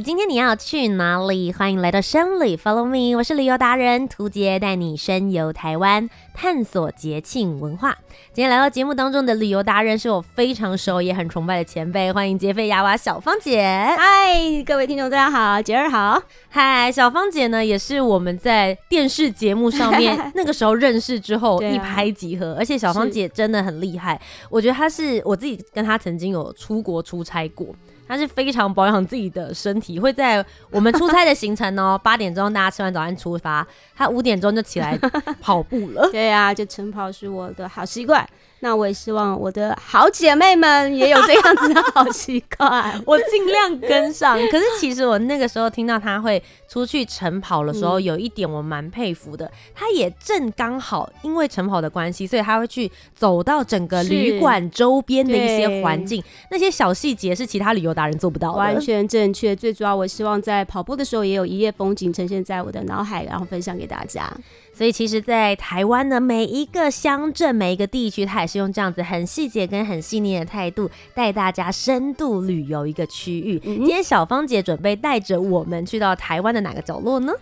今天你要去哪里？欢迎来到深旅，Follow me，我是旅游达人涂杰，带你深游台湾，探索节庆文化。今天来到节目当中的旅游达人是我非常熟也很崇拜的前辈，欢迎杰菲亚娃小芳姐。嗨，各位听众大家好，杰儿好。嗨，小芳姐呢也是我们在电视节目上面 那个时候认识之后一拍即合，而且小芳姐真的很厉害，我觉得她是我自己跟她曾经有出国出差过。他是非常保养自己的身体，会在我们出差的行程哦，八点钟大家吃完早餐出发，他五点钟就起来跑步了。对啊，就晨跑是我的好习惯。那我也希望我的好姐妹们也有这样子的好习惯，我尽量跟上。可是其实我那个时候听到她会出去晨跑的时候，有一点我蛮佩服的。她也正刚好因为晨跑的关系，所以她会去走到整个旅馆周边的一些环境，那些小细节是其他旅游达人做不到的。完全正确。最主要，我希望在跑步的时候也有一夜风景呈现在我的脑海，然后分享给大家。所以其实，在台湾的每一个乡镇、每一个地区，它也是用这样子很细节跟很细腻的态度带大家深度旅游一个区域。嗯、今天小芳姐准备带着我们去到台湾的哪个角落呢？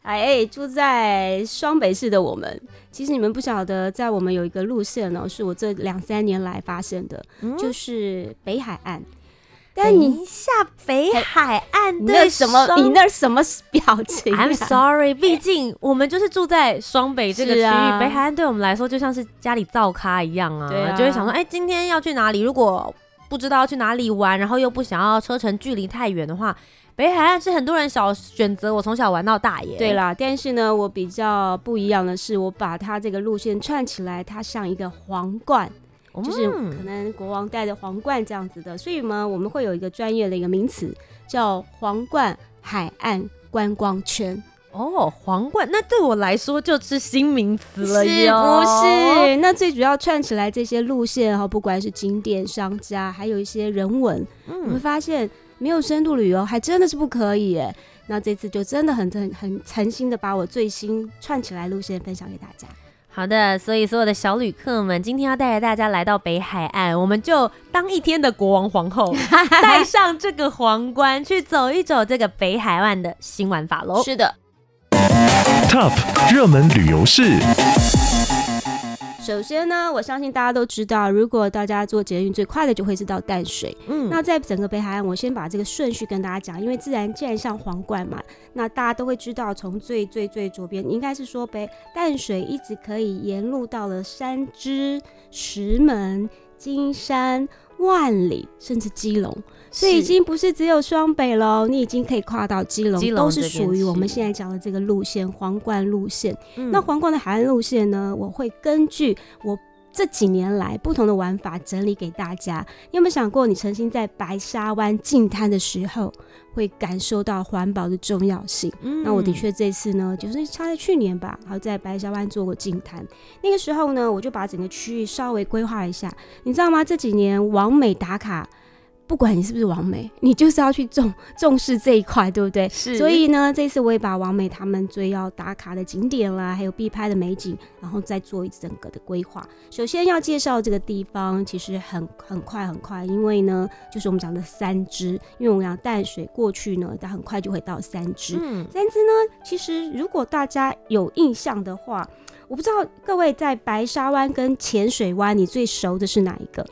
哎，住在双北市的我们，其实你们不晓得，在我们有一个路线呢，是我这两三年来发现的，嗯、就是北海岸。但你一下北海岸对什么？你那什么表情啊？I'm sorry，毕竟我们就是住在双北这个区域，啊、北海岸对我们来说就像是家里灶咖一样啊，啊就会想说，哎、欸，今天要去哪里？如果不知道要去哪里玩，然后又不想要车程距离太远的话，北海岸是很多人小选择。我从小玩到大耶。对啦，但是呢，我比较不一样的是，我把它这个路线串起来，它像一个皇冠。就是可能国王戴着皇冠这样子的，所以呢，我们会有一个专业的一个名词叫皇冠海岸观光圈。哦，皇冠，那对我来说就是新名词了，是不是？那最主要串起来这些路线哈，不管是景点、商家，还有一些人文，嗯，我会发现没有深度旅游还真的是不可以耶。那这次就真的很很很诚心的把我最新串起来路线分享给大家。好的，所以所有的小旅客们，今天要带着大家来到北海岸，我们就当一天的国王皇后，戴上这个皇冠，去走一走这个北海岸的新玩法喽。是的，Top 热门旅游市。首先呢，我相信大家都知道，如果大家坐捷运最快的就会是到淡水。嗯，那在整个北海岸，我先把这个顺序跟大家讲，因为自然既然像皇冠嘛，那大家都会知道，从最最最左边应该是说北淡水一直可以沿路到了三芝、石门、金山。万里，甚至基隆，所以已经不是只有双北喽，你已经可以跨到基隆，基隆都是属于我们现在讲的这个路线——皇冠路线。嗯、那皇冠的海岸路线呢？我会根据我。这几年来不同的玩法整理给大家，你有没有想过，你曾经在白沙湾净滩的时候，会感受到环保的重要性？嗯，那我的确这次呢，就是差在去年吧，还在白沙湾做过净滩。那个时候呢，我就把整个区域稍微规划一下，你知道吗？这几年网美打卡。不管你是不是王美，你就是要去重 重视这一块，对不对？是。所以呢，这次我也把王美他们最要打卡的景点啦，还有必拍的美景，然后再做一整个的规划。首先要介绍这个地方，其实很很快很快，因为呢，就是我们讲的三芝，因为我们讲淡水过去呢，它很快就会到三芝。嗯。三芝呢，其实如果大家有印象的话，我不知道各位在白沙湾跟浅水湾，你最熟的是哪一个？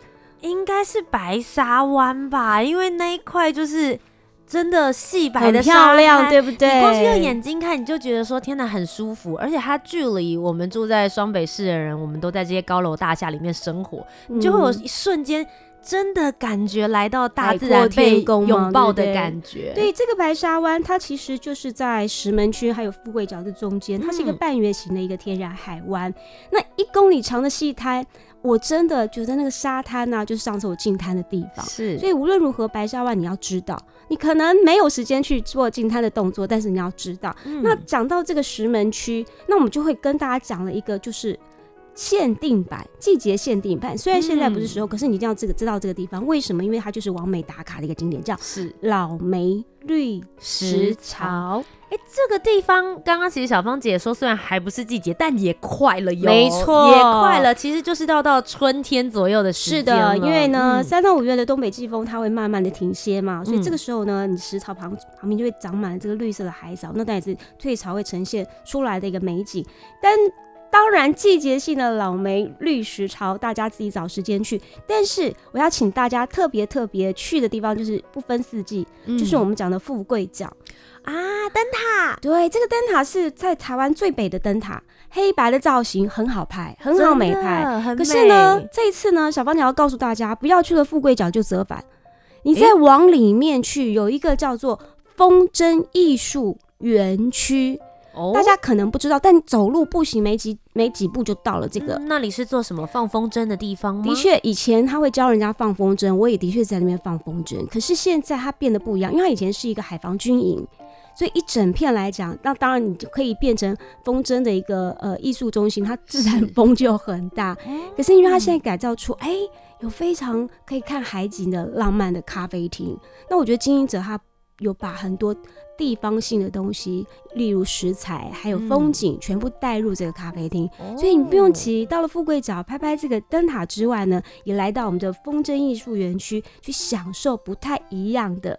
应该是白沙湾吧，因为那一块就是真的细白的漂亮，对不对？你光是用眼睛看，你就觉得说天哪，很舒服。而且它距离我们住在双北市的人，我们都在这些高楼大厦里面生活，你就会有一瞬间。真的感觉来到大自然被拥抱的感觉。对，这个白沙湾，它其实就是在石门区还有富贵角的中间，它是一个半圆形的一个天然海湾。嗯、那一公里长的戏滩，我真的觉得那个沙滩呢、啊，就是上次我进滩的地方。是，所以无论如何，白沙湾你要知道，你可能没有时间去做进滩的动作，但是你要知道。嗯、那讲到这个石门区，那我们就会跟大家讲了一个，就是。限定版，季节限定版。虽然现在不是时候，嗯、可是你一定要这个知道这个地方为什么？因为它就是王美打卡的一个景点，叫是老梅绿石槽。哎、欸，这个地方刚刚其实小芳姐说，虽然还不是季节，但也快了哟。没错，也快了。其实就是到到春天左右的时间。是的，因为呢，三、嗯、到五月的东北季风它会慢慢的停歇嘛，所以这个时候呢，你石槽旁旁边就会长满了这个绿色的海藻，那它也是退潮会呈现出来的一个美景，但。当然，季节性的老梅绿石潮，大家自己找时间去。但是我要请大家特别特别去的地方，就是不分四季，嗯、就是我们讲的富贵角啊，灯塔。对，这个灯塔是在台湾最北的灯塔，黑白的造型很好拍，很好美拍。美可是呢，这一次呢，小芳姐要告诉大家，不要去了富贵角就折返，你再往里面去，有一个叫做风筝艺术园区。大家可能不知道，但走路步行没几没几步就到了这个。嗯、那里是做什么放风筝的地方吗？的确，以前他会教人家放风筝，我也的确在那边放风筝。可是现在它变得不一样，因为它以前是一个海防军营，所以一整片来讲，那当然你就可以变成风筝的一个呃艺术中心，它自然风就很大。是可是因为它现在改造出，哎、欸，有非常可以看海景的浪漫的咖啡厅。那我觉得经营者他有把很多。地方性的东西，例如食材，还有风景，嗯、全部带入这个咖啡厅，哦、所以你不用急到了富贵角拍拍这个灯塔之外呢，也来到我们的风筝艺术园区去享受不太一样的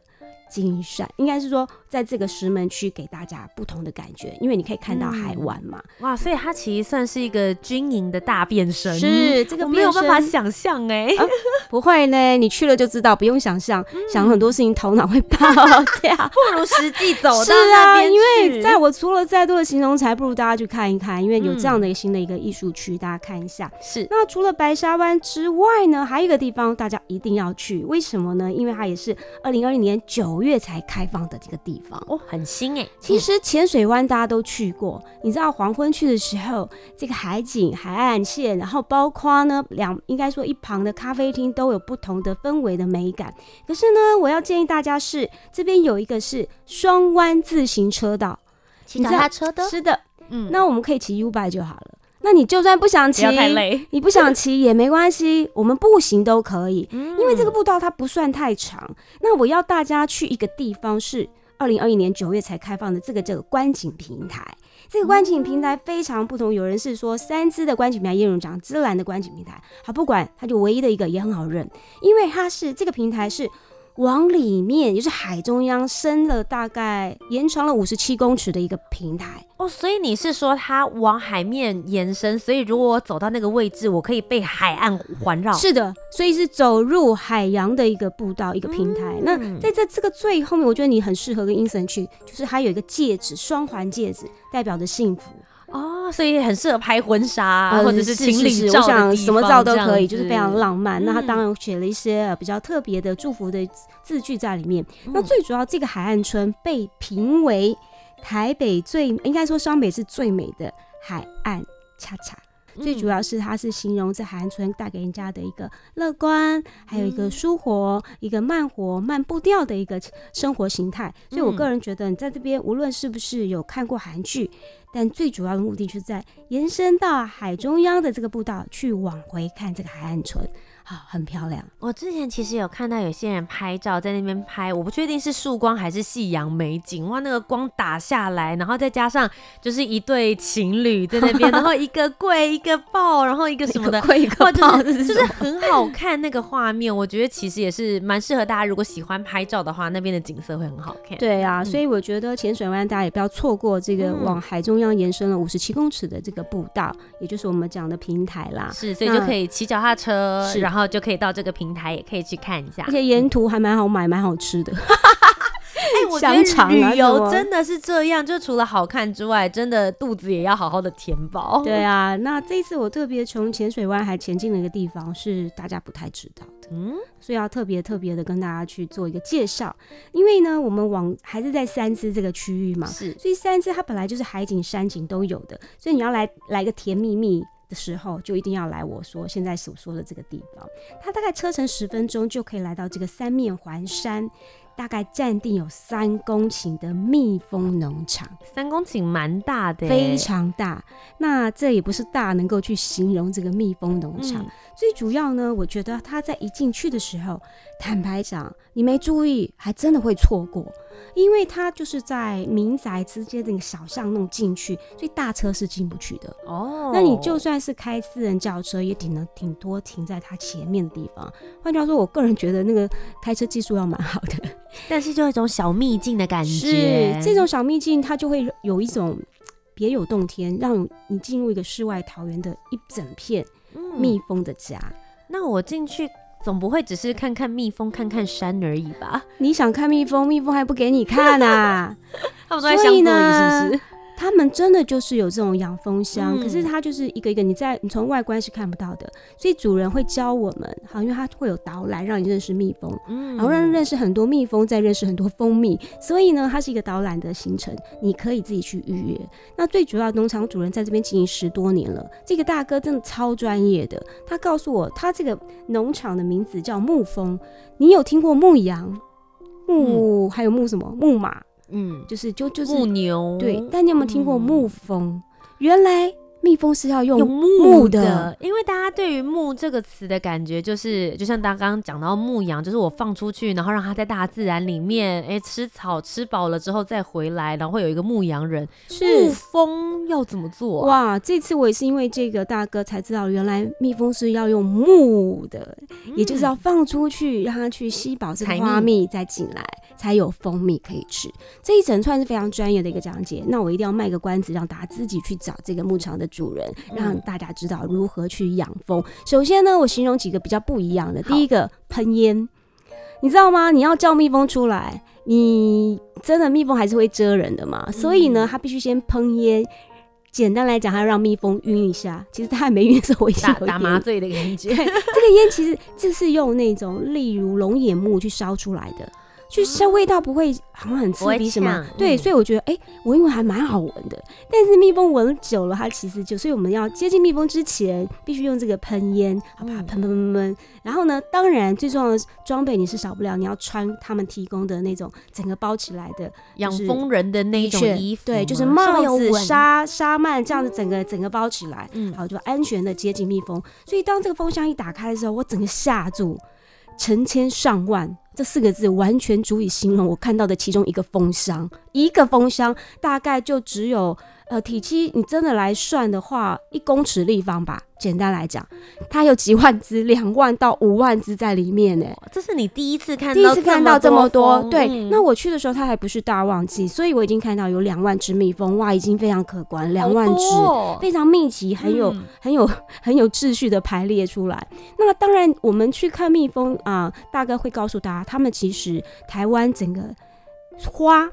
精神，应该是说。在这个石门区给大家不同的感觉，因为你可以看到海湾嘛、嗯，哇，所以它其实算是一个军营的大变身，是这个没有办法想象哎、欸。啊，不会呢，你去了就知道，不用想象，嗯、想很多事情头脑会爆掉，不如实际走到是啊，因为在我除了再多的形容词，不如大家去看一看，因为有这样的一个新的一个艺术区，大家看一下。是，那除了白沙湾之外呢，还有一个地方大家一定要去，为什么呢？因为它也是二零二零年九月才开放的这个地方哦，很新。其实浅水湾大家都去过，你知道黄昏去的时候，这个海景、海岸线，然后包括呢两，应该说一旁的咖啡厅都有不同的氛围的美感。可是呢，我要建议大家是这边有一个是双弯自行车道，骑脚踏车的，是的，嗯，那我们可以骑 U-Bike 就好了。那你就算不想骑，太累，你不想骑也没关系，我们步行都可以，因为这个步道它不算太长。那我要大家去一个地方是。二零二一年九月才开放的这个这个观景平台，这个观景平台非常不同。有人是说三芝的观景平台，也有人讲芝兰的观景平台。好，不管它就唯一的一个也很好认，因为它是这个平台是。往里面，也就是海中央伸了大概延长了五十七公尺的一个平台哦，所以你是说它往海面延伸，所以如果我走到那个位置，我可以被海岸环绕？是的，所以是走入海洋的一个步道，一个平台。嗯、那在这这个最后面，我觉得你很适合跟英森去，就是它有一个戒指，双环戒指，代表着幸福。哦，所以很适合拍婚纱、呃、或者是情侣照，我想什么照都可以，就是非常浪漫。嗯、那他当然写了一些比较特别的祝福的字句在里面。嗯、那最主要，这个海岸村被评为台北最，应该说双北是最美的海岸，恰恰。最主要是它是形容这海岸村带给人家的一个乐观，还有一个舒活、一个慢活、慢步调的一个生活形态。所以我个人觉得，你在这边无论是不是有看过韩剧，但最主要的目的就是在延伸到海中央的这个步道去往回看这个海岸村。好，很漂亮。我之前其实有看到有些人拍照在那边拍，我不确定是曙光还是夕阳美景。哇，那个光打下来，然后再加上就是一对情侣在那边，然后一个跪一个抱，然后一个什么的，跪一个抱，就是就是很好看那个画面。我觉得其实也是蛮适合大家，如果喜欢拍照的话，那边的景色会很好看。对啊，嗯、所以我觉得浅水湾大家也不要错过这个往海中央延伸了五十七公尺的这个步道，嗯、也就是我们讲的平台啦。是，所以就可以骑脚踏车，是然后。然后就可以到这个平台，也可以去看一下，而且沿途还蛮好买，蛮好吃的。哎、欸，我觉得旅游真的是这样，就除了好看之外，真的肚子也要好好的填饱。对啊，那这一次我特别从浅水湾还前进了一个地方，是大家不太知道的，嗯，所以要特别特别的跟大家去做一个介绍。因为呢，我们往还是在三芝这个区域嘛，是，所以三芝它本来就是海景山景都有的，所以你要来来个甜蜜蜜。的时候，就一定要来我说现在所说的这个地方。它大概车程十分钟就可以来到这个三面环山。大概占地有三公顷的蜜蜂农场，三公顷蛮大的，非常大。那这也不是大能够去形容这个蜜蜂农场。嗯、最主要呢，我觉得他在一进去的时候，坦白讲，你没注意，还真的会错过。因为它就是在民宅之间那个小巷弄进去，所以大车是进不去的。哦，那你就算是开私人轿车，也顶了挺多停在它前面的地方。换句话说，我个人觉得那个开车技术要蛮好的，但是就一种小秘境的感觉。是这种小秘境，它就会有一种别有洞天，让你进入一个世外桃源的一整片蜜蜂的家。嗯、那我进去。总不会只是看看蜜蜂、看看山而已吧？你想看蜜蜂，蜜蜂还不给你看啊？他们都在想呢，是不是？他们真的就是有这种养蜂箱，嗯、可是它就是一个一个，你在你从外观是看不到的，所以主人会教我们，好，因为他会有导览让你认识蜜蜂，嗯，然后让你认识很多蜜蜂，再认识很多蜂蜜，所以呢，它是一个导览的行程，你可以自己去预约。那最主要，农场主人在这边经营十多年了，这个大哥真的超专业的，他告诉我，他这个农场的名字叫牧蜂，你有听过牧羊、牧、嗯、还有牧什么？牧马？嗯，就是就就是牧牛，对。但你有没有听过牧风？嗯、原来蜜蜂是要用木的，的，因为大家对于“木”这个词的感觉，就是就像大家刚刚讲到牧羊，就是我放出去，然后让它在大自然里面，哎、欸，吃草吃饱了之后再回来，然后会有一个牧羊人。是牧蜂要怎么做、啊？哇，这次我也是因为这个大哥才知道，原来蜜蜂是要用木的，嗯、也就是要放出去，让它去吸饱这个花蜜再进来。才有蜂蜜可以吃，这一整串是非常专业的一个讲解。那我一定要卖个关子，让大家自己去找这个牧场的主人，让大家知道如何去养蜂。首先呢，我形容几个比较不一样的。第一个，喷烟，你知道吗？你要叫蜜蜂出来，你真的蜜蜂还是会蛰人的嘛？所以呢，它必须先喷烟。简单来讲，它让蜜蜂晕一下。其实它还没晕的时候，我已经有打麻醉的感觉。这个烟其实就是用那种例如龙眼木去烧出来的。就是味道不会好像很刺鼻什么，对，所以我觉得哎，闻一闻还蛮好闻的。但是蜜蜂闻久了，它其实就，所以我们要接近蜜蜂之前，必须用这个喷烟，好不好喷喷喷喷。然后呢，当然最重要的装备你是少不了，你要穿他们提供的那种整个包起来的养蜂人的那种衣服，对，就是帽子、纱纱幔这样子，整个整个包起来，嗯，好就安全的接近蜜蜂。所以当这个蜂箱一打开的时候，我整个吓住，成千上万。这四个字完全足以形容我看到的其中一个风箱，一个风箱大概就只有。呃，体积你真的来算的话，一公尺立方吧。简单来讲，它有几万只，两万到五万只在里面呢。这是你第一次看到，第一次看到这么多。对，嗯、那我去的时候，它还不是大旺季，所以我已经看到有两万只蜜蜂，哇，已经非常可观，两万只，哦、非常密集，很有、嗯、很有很有秩序的排列出来。那当然，我们去看蜜蜂啊、呃，大哥会告诉大家，他们其实台湾整个花。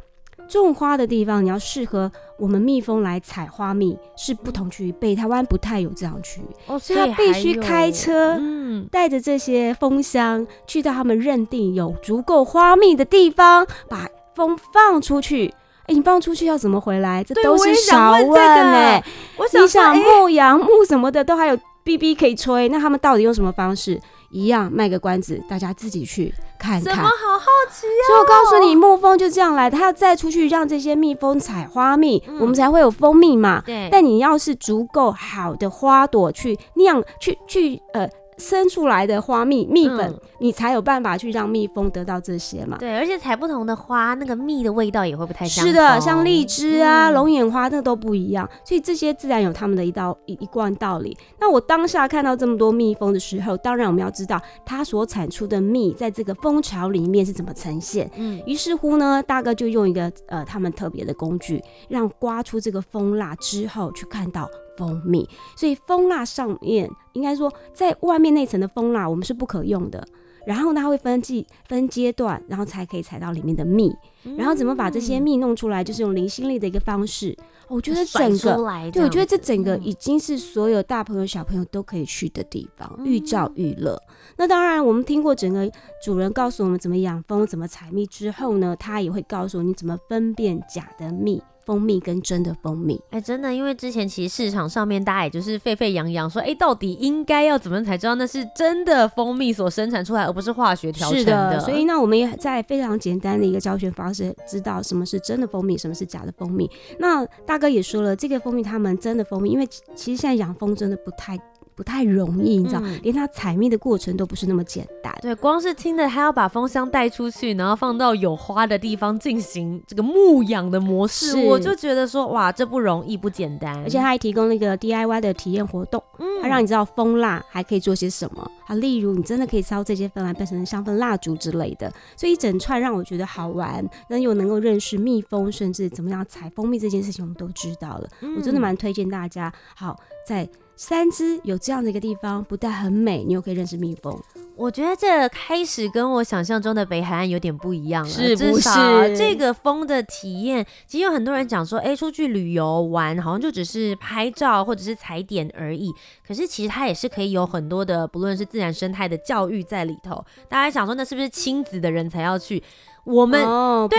种花的地方，你要适合我们蜜蜂来采花蜜是不同区域，北台湾不太有这样区域，哦，所以他必须开车，嗯，带着这些蜂箱去到他们认定有足够花蜜的地方，把蜂放出去。哎、欸，你放出去要怎么回来？这都是少问哎。我想，你想牧羊牧什么的都还有 BB 可以吹，那他们到底用什么方式？一样卖个关子，大家自己去看看。怎么好好奇啊！所以我告诉你，蜜蜂就这样来，它要再出去让这些蜜蜂采花蜜，嗯、我们才会有蜂蜜嘛。对。但你要是足够好的花朵去酿，去去呃。生出来的花蜜蜜粉，嗯、你才有办法去让蜜蜂得到这些嘛？对，而且采不同的花，那个蜜的味道也会不太相同。是的，像荔枝啊、龙、嗯、眼花，那都不一样。所以这些自然有他们的一道一一贯道理。那我当下看到这么多蜜蜂的时候，当然我们要知道它所产出的蜜在这个蜂巢里面是怎么呈现。嗯，于是乎呢，大哥就用一个呃他们特别的工具，让刮出这个蜂蜡之后去看到。蜂蜜，所以蜂蜡上面应该说，在外面那层的蜂蜡我们是不可用的。然后，它会分季分阶段，然后才可以采到里面的蜜。然后怎么把这些蜜弄出来，就是用离心力的一个方式。我觉得整个，对，我觉得这整个已经是所有大朋友小朋友都可以去的地方，寓教于乐。那当然，我们听过整个主人告诉我们怎么养蜂、怎么采蜜之后呢，他也会告诉你怎么分辨假的蜜。蜂蜜跟真的蜂蜜。哎、欸，真的，因为之前其实市场上面大家也就是沸沸扬扬说，哎、欸，到底应该要怎么才知道那是真的蜂蜜所生产出来，而不是化学调成的。的所以那，我们也在非常简单的一个教学方式，知道什么是真的蜂蜜，什么是假的蜂蜜。那大哥也说了，这个蜂蜜他们真的蜂蜜，因为其实现在养蜂真的不太。不太容易，你知道，嗯、连它采蜜的过程都不是那么简单。对，光是听的，还要把蜂箱带出去，然后放到有花的地方进行这个牧养的模式，我就觉得说，哇，这不容易，不简单。而且他还提供了一个 DIY 的体验活动，嗯，他让你知道蜂蜡还可以做些什么。啊，例如你真的可以烧这些蜂来变成香氛蜡烛之类的，所以一整串让我觉得好玩，那又能够认识蜜蜂，甚至怎么样采蜂蜜这件事情，我们都知道了。嗯、我真的蛮推荐大家，好在。三只有这样的一个地方，不但很美，你又可以认识蜜蜂。我觉得这开始跟我想象中的北海岸有点不一样了，是不是？这个风的体验，其实有很多人讲说，哎，出去旅游玩好像就只是拍照或者是踩点而已。可是其实它也是可以有很多的，不论是自然生态的教育在里头。大家想说，那是不是亲子的人才要去？我们对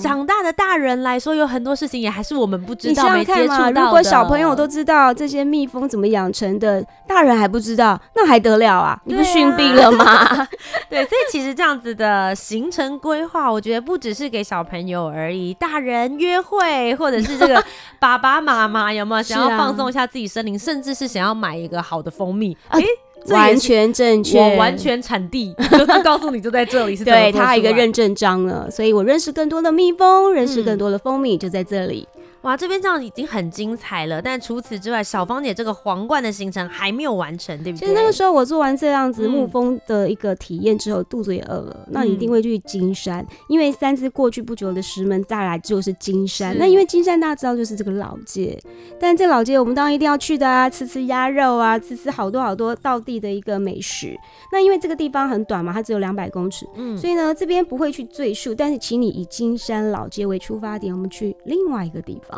长大的大人来说，有很多事情也还是我们不知道、没接触到的。如果小朋友都知道这些蜜蜂怎么养成的，大人还不知道，那还得了啊？你不逊毙了吗？对，所以其实这样子的行程规划，我觉得不只是给小朋友而已，大人约会或者是这个 爸爸妈妈有没有想要放松一下自己身灵，甚至是想要买一个好的蜂蜜？哎。完全正确，我完全产地 就是告诉你就在这里，是对，它有一个认证章了，所以我认识更多的蜜蜂，认识更多的蜂蜜就在这里。哇，这边这样已经很精彩了，但除此之外，小芳姐这个皇冠的行程还没有完成，对不对？其实那个时候我做完这样子沐风的一个体验之后，嗯、肚子也饿了，那你一定会去金山，嗯、因为三次过去不久的石门再来就是金山。那因为金山大家知道就是这个老街，但这老街我们当然一定要去的啊，吃吃鸭肉啊，吃吃好多好多道地的一个美食。那因为这个地方很短嘛，它只有两百公尺，嗯，所以呢这边不会去赘述，但是请你以金山老街为出发点，我们去另外一个地方。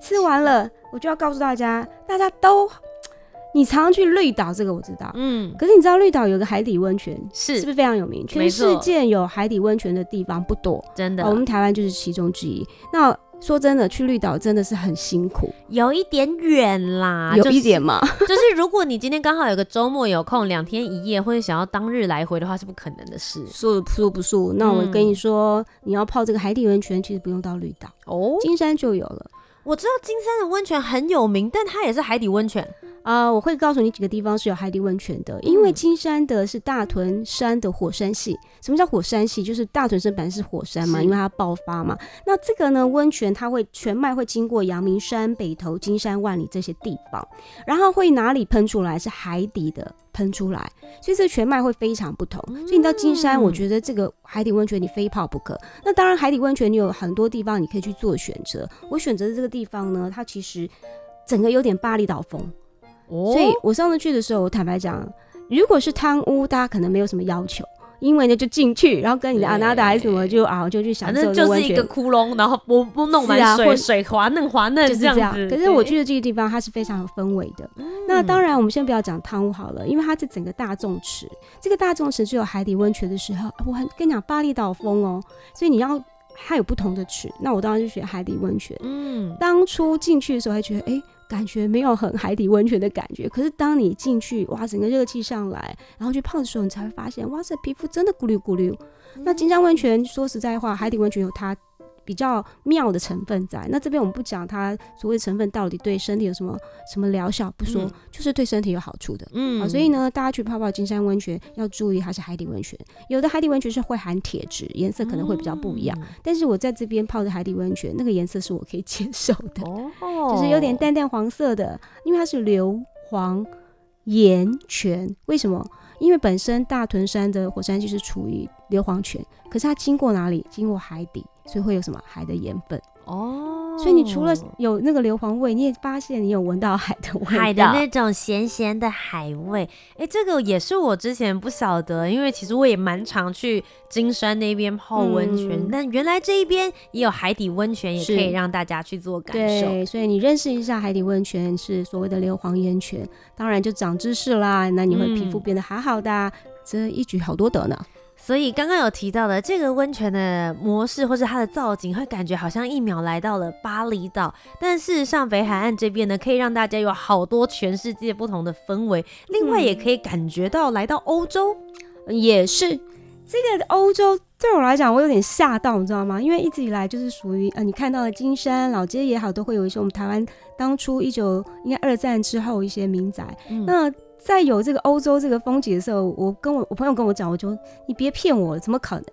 吃完了，我就要告诉大家，大家都，你常常去绿岛，这个我知道，嗯，可是你知道绿岛有个海底温泉，是是不是非常有名？全世界有海底温泉的地方不多，真的，我们台湾就是其中之一。那说真的，去绿岛真的是很辛苦，有一点远啦，有一点嘛，就是，就是如果你今天刚好有个周末有空，两天一夜，或者想要当日来回的话，是不可能的事。说说不说，那我跟你说，嗯、你要泡这个海底温泉，其实不用到绿岛。哦，金山就有了。我知道金山的温泉很有名，但它也是海底温泉啊、呃。我会告诉你几个地方是有海底温泉的，因为金山的是大屯山的火山系。什么叫火山系？就是大屯山本来是火山嘛，因为它爆发嘛。那这个呢，温泉它会全脉会经过阳明山、北投、金山、万里这些地方，然后会哪里喷出来？是海底的。喷出来，所以这个全脉会非常不同。所以你到金山，我觉得这个海底温泉你非泡不可。那当然，海底温泉你有很多地方你可以去做选择。我选择的这个地方呢，它其实整个有点巴厘岛风。哦，所以我上次去的时候，我坦白讲，如果是汤屋，大家可能没有什么要求。因为呢，就进去，然后跟你的阿娜达还是什么，就啊，就去享受。反正就是一个窟窿，然后不不弄满水，水滑嫩滑嫩，就是这样。可是我去的这个地方，它是非常有氛围的。那当然，我们先不要讲汤屋好了，因为它是整个大众池。这个大众池只有海底温泉的时候，我很跟你讲巴厘岛风哦，所以你要它有不同的池。那我当然就选海底温泉。嗯，当初进去的时候还觉得，哎。感觉没有很海底温泉的感觉，可是当你进去，哇，整个热气上来，然后去泡的时候，你才会发现，哇塞，皮肤真的咕噜咕噜。那金江温泉，说实在话，海底温泉有它。比较妙的成分在那这边，我们不讲它所谓成分到底对身体有什么什么疗效，不说，嗯、就是对身体有好处的。嗯，好，所以呢，大家去泡泡金山温泉要注意，它是海底温泉。有的海底温泉是会含铁质，颜色可能会比较不一样。嗯、但是我在这边泡的海底温泉，那个颜色是我可以接受的，哦、就是有点淡淡黄色的，因为它是硫磺盐泉。为什么？因为本身大屯山的火山就是处于硫磺泉，可是它经过哪里？经过海底。所以会有什么海的盐分哦，所以你除了有那个硫磺味，你也发现你有闻到海的味道，海的那种咸咸的海味。哎、欸，这个也是我之前不晓得，因为其实我也蛮常去金山那边泡温泉，嗯、但原来这一边也有海底温泉，也可以让大家去做感受。对，所以你认识一下海底温泉是所谓的硫磺盐泉，当然就长知识啦。那你会皮肤变得好好的、啊，嗯、这一举好多得呢。所以刚刚有提到的这个温泉的模式，或是它的造景，会感觉好像一秒来到了巴厘岛。但事实上，北海岸这边呢，可以让大家有好多全世界不同的氛围。另外，也可以感觉到来到欧洲，嗯、也是这个欧洲对我来讲，我有点吓到，你知道吗？因为一直以来就是属于呃，你看到的金山老街也好，都会有一些我们台湾当初一九应该二战之后一些民宅。嗯、那在有这个欧洲这个风景的时候，我跟我我朋友跟我讲，我就你别骗我了，怎么可能？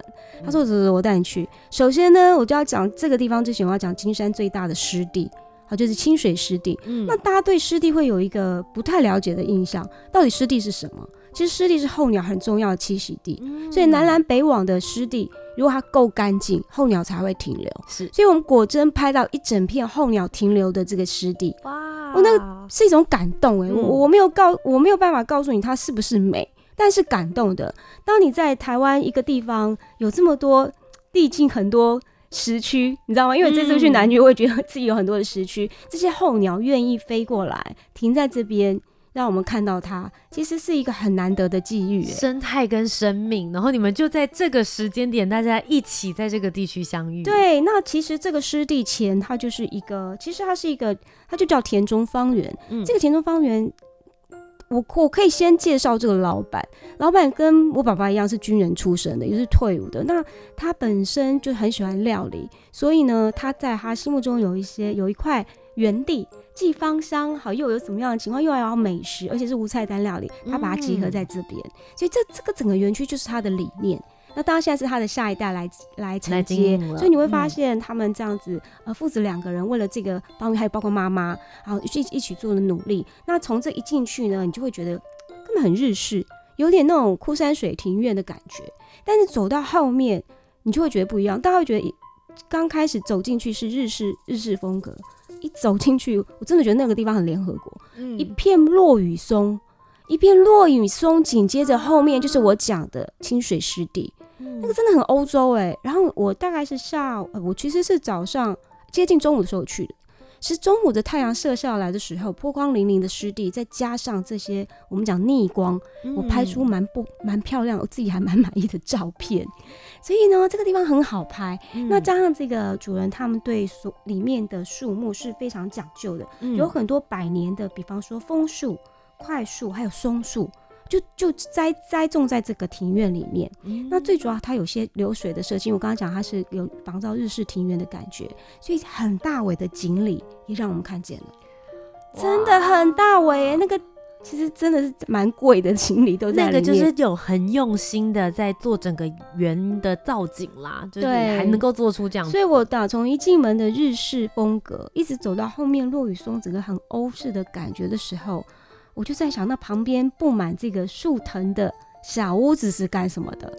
他说：“走走走，我带你去。”首先呢，我就要讲这个地方之前，我要讲金山最大的湿地，好，就是清水湿地。嗯，那大家对湿地会有一个不太了解的印象，到底湿地是什么？其实湿地是候鸟很重要的栖息地，所以南来北往的湿地，如果它够干净，候鸟才会停留。是，所以我们果真拍到一整片候鸟停留的这个湿地。哇。我、哦、那个是一种感动哎、欸，我我没有告，我没有办法告诉你它是不是美，但是感动的。当你在台湾一个地方有这么多历经很多时区，你知道吗？因为这次去南极，我也觉得自己有很多的时区，这些候鸟愿意飞过来停在这边。让我们看到它，其实是一个很难得的际遇，生态跟生命。然后你们就在这个时间点，大家一起在这个地区相遇。对，那其实这个湿地前，它就是一个，其实它是一个，它就叫田中方圆。嗯，这个田中方圆，我我可以先介绍这个老板。老板跟我爸爸一样是军人出身的，也是退伍的。那他本身就很喜欢料理，所以呢，他在他心目中有一些有一块园地。既芳香好，又有什么样的情况，又要有美食，而且是无菜单料理，他把它集合在这边，嗯、所以这这个整个园区就是他的理念。那当然现在是他的下一代来来承接，所以你会发现他们这样子，呃，父子两个人为了这个方面，还有包括妈妈，然后一起一起做的努力。那从这一进去呢，你就会觉得根本很日式，有点那种枯山水庭院的感觉。但是走到后面，你就会觉得不一样，大家会觉得刚开始走进去是日式日式风格。一走进去，我真的觉得那个地方很联合国，嗯、一片落雨松，一片落雨松，紧接着后面就是我讲的清水湿地，嗯、那个真的很欧洲哎、欸。然后我大概是下午，我其实是早上接近中午的时候去的。是中午的太阳射下来的时候，波光粼粼的湿地，再加上这些我们讲逆光，我拍出蛮不蛮漂亮，我自己还蛮 满意的照片。所以呢，这个地方很好拍。嗯、那加上这个主人，他们对所里面的树木是非常讲究的，嗯、有很多百年的，比方说枫树、快树，还有松树。就就栽栽种在这个庭院里面，嗯、那最主要它有些流水的设计，我刚刚讲它是有仿照日式庭院的感觉，所以很大尾的锦鲤也让我们看见了，真的很大尾，那个其实真的是蛮贵的锦鲤都在那个就是有很用心的在做整个园的造景啦，对，还能够做出这样，所以我打从一进门的日式风格，一直走到后面落雨松整个很欧式的感觉的时候。我就在想，那旁边布满这个树藤的小屋子是干什么的？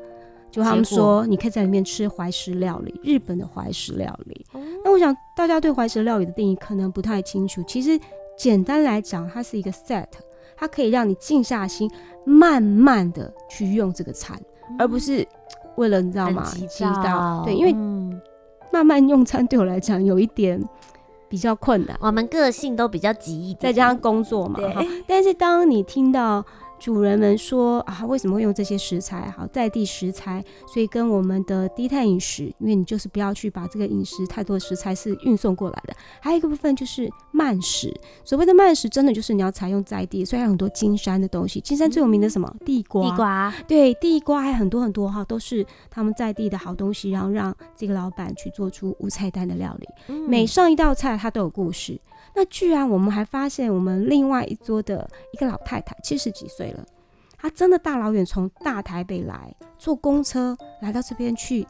就他们说，你可以在里面吃怀石料理，日本的怀石料理。嗯、那我想大家对怀石料理的定义可能不太清楚。其实简单来讲，它是一个 set，它可以让你静下心，慢慢的去用这个餐，嗯、而不是为了你知道吗？急躁对，因为慢慢用餐对我来讲有一点。比较困难，我们个性都比较急一点，再加上工作嘛。对。但是当你听到主人们说啊，为什么会用这些食材？好，在地食材，所以跟我们的低碳饮食，因为你就是不要去把这个饮食太多的食材是运送过来的。还有一个部分就是慢食，所谓的慢食，真的就是你要采用在地，所以还有很多金山的东西。金山最有名的什么？地瓜。地瓜。对，地瓜还有很多很多哈，都是他们在地的好东西，然后让这个老板去做出无菜单的料理。嗯、每上一道菜，它都有故事。那居然我们还发现，我们另外一桌的一个老太太，七十几岁了，她真的大老远从大台北来，坐公车来到这边去，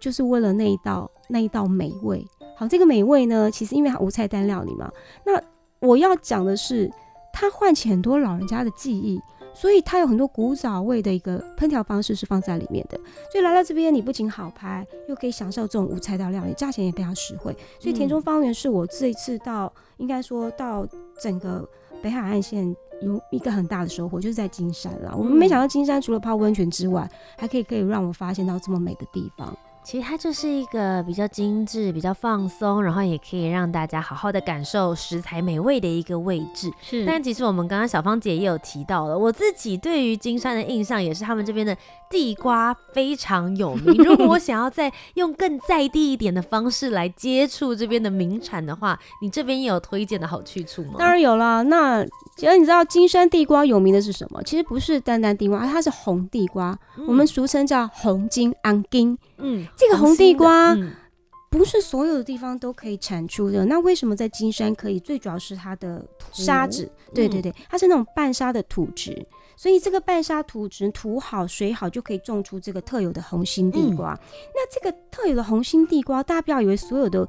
就是为了那一道那一道美味。好，这个美味呢，其实因为它无菜单料理嘛。那我要讲的是，它唤起很多老人家的记忆。所以它有很多古早味的一个烹调方式是放在里面的，所以来到这边你不仅好拍，又可以享受这种无菜单料理，价钱也非常实惠。所以田中芳园是我这一次到，应该说到整个北海岸线有一个很大的收获，就是在金山啦。我们没想到金山除了泡温泉之外，还可以可以让我发现到这么美的地方。其实它就是一个比较精致、比较放松，然后也可以让大家好好的感受食材美味的一个位置。是，但其实我们刚刚小芳姐也有提到了，我自己对于金山的印象也是他们这边的地瓜非常有名。如果我想要再用更在地一点的方式来接触这边的名产的话，你这边也有推荐的好去处吗？当然有啦。那其实你知道金山地瓜有名的是什么？其实不是单单地瓜，它是红地瓜，嗯、我们俗称叫红金安金。嗯，这个红地瓜不是所有的地方都可以产出的。嗯、那为什么在金山可以？最主要是它的沙质，嗯、对对对，它是那种半沙的土质，所以这个半沙土质土好水好，就可以种出这个特有的红心地瓜。嗯、那这个特有的红心地瓜，大家不要以为所有的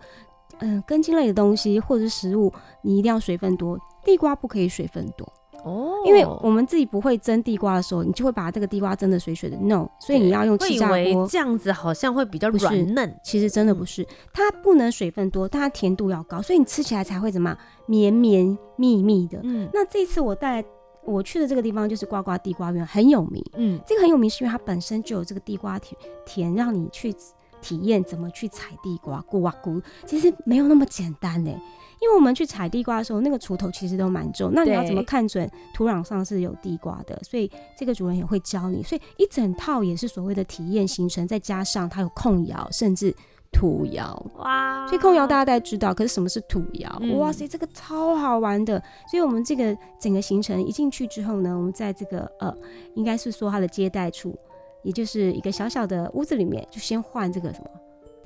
嗯、呃、根茎类的东西或者是食物，你一定要水分多，地瓜不可以水分多。哦，因为我们自己不会蒸地瓜的时候，你就会把这个地瓜蒸的水水的。No，所以你要用气炸锅，这样子好像会比较软嫩。其实真的不是，它不能水分多，但它甜度要高，所以你吃起来才会怎么绵绵密密的。嗯，那这次我带来我去的这个地方就是呱呱地瓜园，很有名。嗯，这个很有名是因为它本身就有这个地瓜甜甜，让你去体验怎么去采地瓜，咕哇咕，其实没有那么简单呢。因为我们去采地瓜的时候，那个锄头其实都蛮重，那你要怎么看准土壤上是有地瓜的？所以这个主人也会教你，所以一整套也是所谓的体验行程，再加上它有控窑，甚至土窑哇！所以控窑大家大概知道，可是什么是土窑？嗯、哇塞，这个超好玩的！所以我们这个整个行程一进去之后呢，我们在这个呃，应该是说它的接待处，也就是一个小小的屋子里面，就先换这个什么。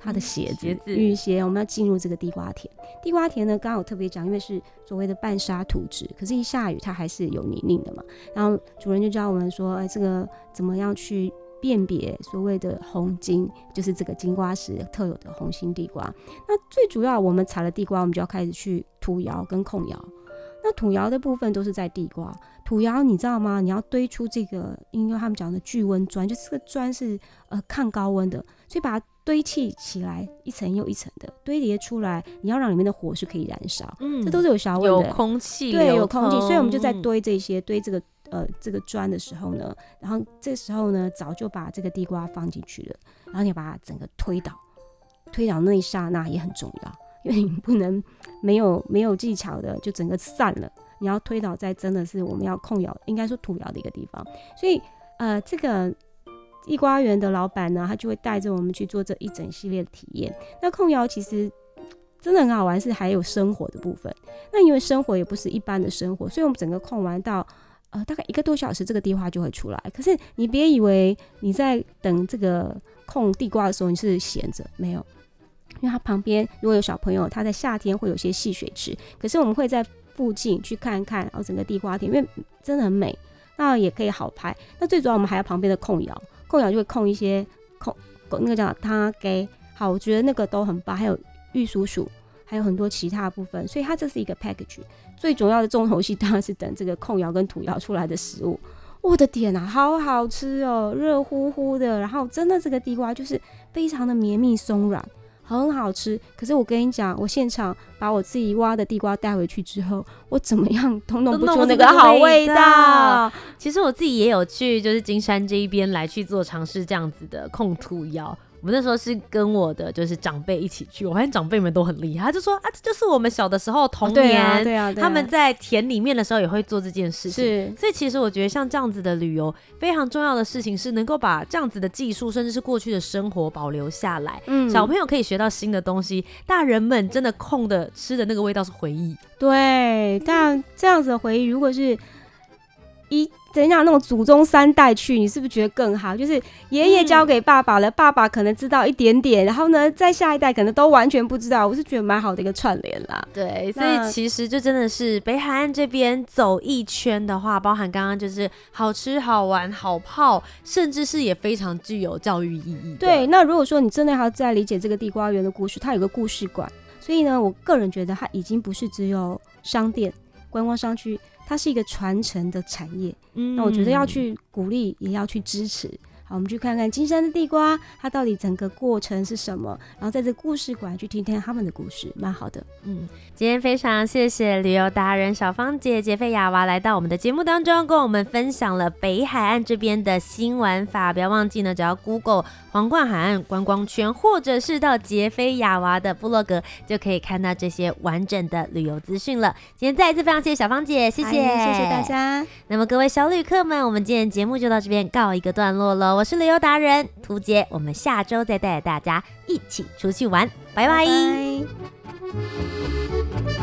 他的鞋子，雨鞋，我们要进入这个地瓜田。地瓜田呢，刚刚我特别讲，因为是所谓的半沙土质，可是一下雨它还是有泥泞的嘛。然后主人就教我们说，哎，这个怎么样去辨别所谓的红金，就是这个金瓜石特有的红心地瓜。那最主要，我们采了地瓜，我们就要开始去土窑跟控窑。那土窑的部分都是在地瓜土窑，你知道吗？你要堆出这个，因为他们讲的聚温砖，就这个砖是呃抗高温的，所以把它。堆砌起来一层又一层的堆叠出来，你要让里面的火是可以燃烧，嗯，这都是有学问的，有空气，对，有空气，所以我们就在堆这些堆这个呃这个砖的时候呢，然后这时候呢早就把这个地瓜放进去了，然后你把它整个推倒，推倒那一刹那也很重要，因为你不能没有没有技巧的就整个散了，你要推倒在真的是我们要控窑，应该说土窑的一个地方，所以呃这个。地瓜园的老板呢，他就会带着我们去做这一整系列的体验。那控窑其实真的很好玩，是还有生活的部分。那因为生活也不是一般的生活，所以我们整个控完到呃大概一个多小时，这个地瓜就会出来。可是你别以为你在等这个控地瓜的时候你是闲着，没有，因为它旁边如果有小朋友，他在夏天会有些戏水池。可是我们会在附近去看一看，然后整个地瓜田，因为真的很美，那也可以好拍。那最主要我们还有旁边的控窑。控窑就会控一些控，那个叫它给好，我觉得那个都很棒，还有玉蜀黍，还有很多其他的部分，所以它这是一个 package。最重要的重头戏当然是等这个控窑跟土窑出来的食物。我的天哪，好好吃哦，热乎乎的，然后真的这个地瓜就是非常的绵密松软。很好吃，可是我跟你讲，我现场把我自己挖的地瓜带回去之后，我怎么样都弄不出那个好味道。其实我自己也有去，就是金山这一边来去做尝试这样子的控土窑。我们那时候是跟我的就是长辈一起去，我发现长辈们都很厉害，他就说啊，这就是我们小的时候童年，对啊，对啊，对啊，他们在田里面的时候也会做这件事情。是，所以其实我觉得像这样子的旅游，非常重要的事情是能够把这样子的技术，甚至是过去的生活保留下来。嗯，小朋友可以学到新的东西，大人们真的空的吃的那个味道是回忆。对，但这样子的回忆，如果是一。等一下，那种祖宗三代去，你是不是觉得更好？就是爷爷交给爸爸了，嗯、爸爸可能知道一点点，然后呢，在下一代可能都完全不知道。我是觉得蛮好的一个串联啦。对，所以其实就真的是北海岸这边走一圈的话，包含刚刚就是好吃、好玩、好泡，甚至是也非常具有教育意义。对，那如果说你真的要再理解这个地瓜园的故事，它有个故事馆，所以呢，我个人觉得它已经不是只有商店、观光商区。它是一个传承的产业，嗯，那我觉得要去鼓励，也要去支持。好，我们去看看金山的地瓜，它到底整个过程是什么？然后在这故事馆去听听他们的故事，蛮好的。嗯，今天非常谢谢旅游达人小芳姐杰菲亚娃来到我们的节目当中，跟我们分享了北海岸这边的新玩法。不要忘记呢，只要 Google 皇冠海岸观光圈，或者是到杰菲亚娃的部落格，就可以看到这些完整的旅游资讯了。今天再一次非常谢谢小芳姐，谢谢，谢谢大家。那么各位小旅客们，我们今天节目就到这边告一个段落了。我是旅游达人涂杰，我们下周再带大家一起出去玩，拜拜。拜拜。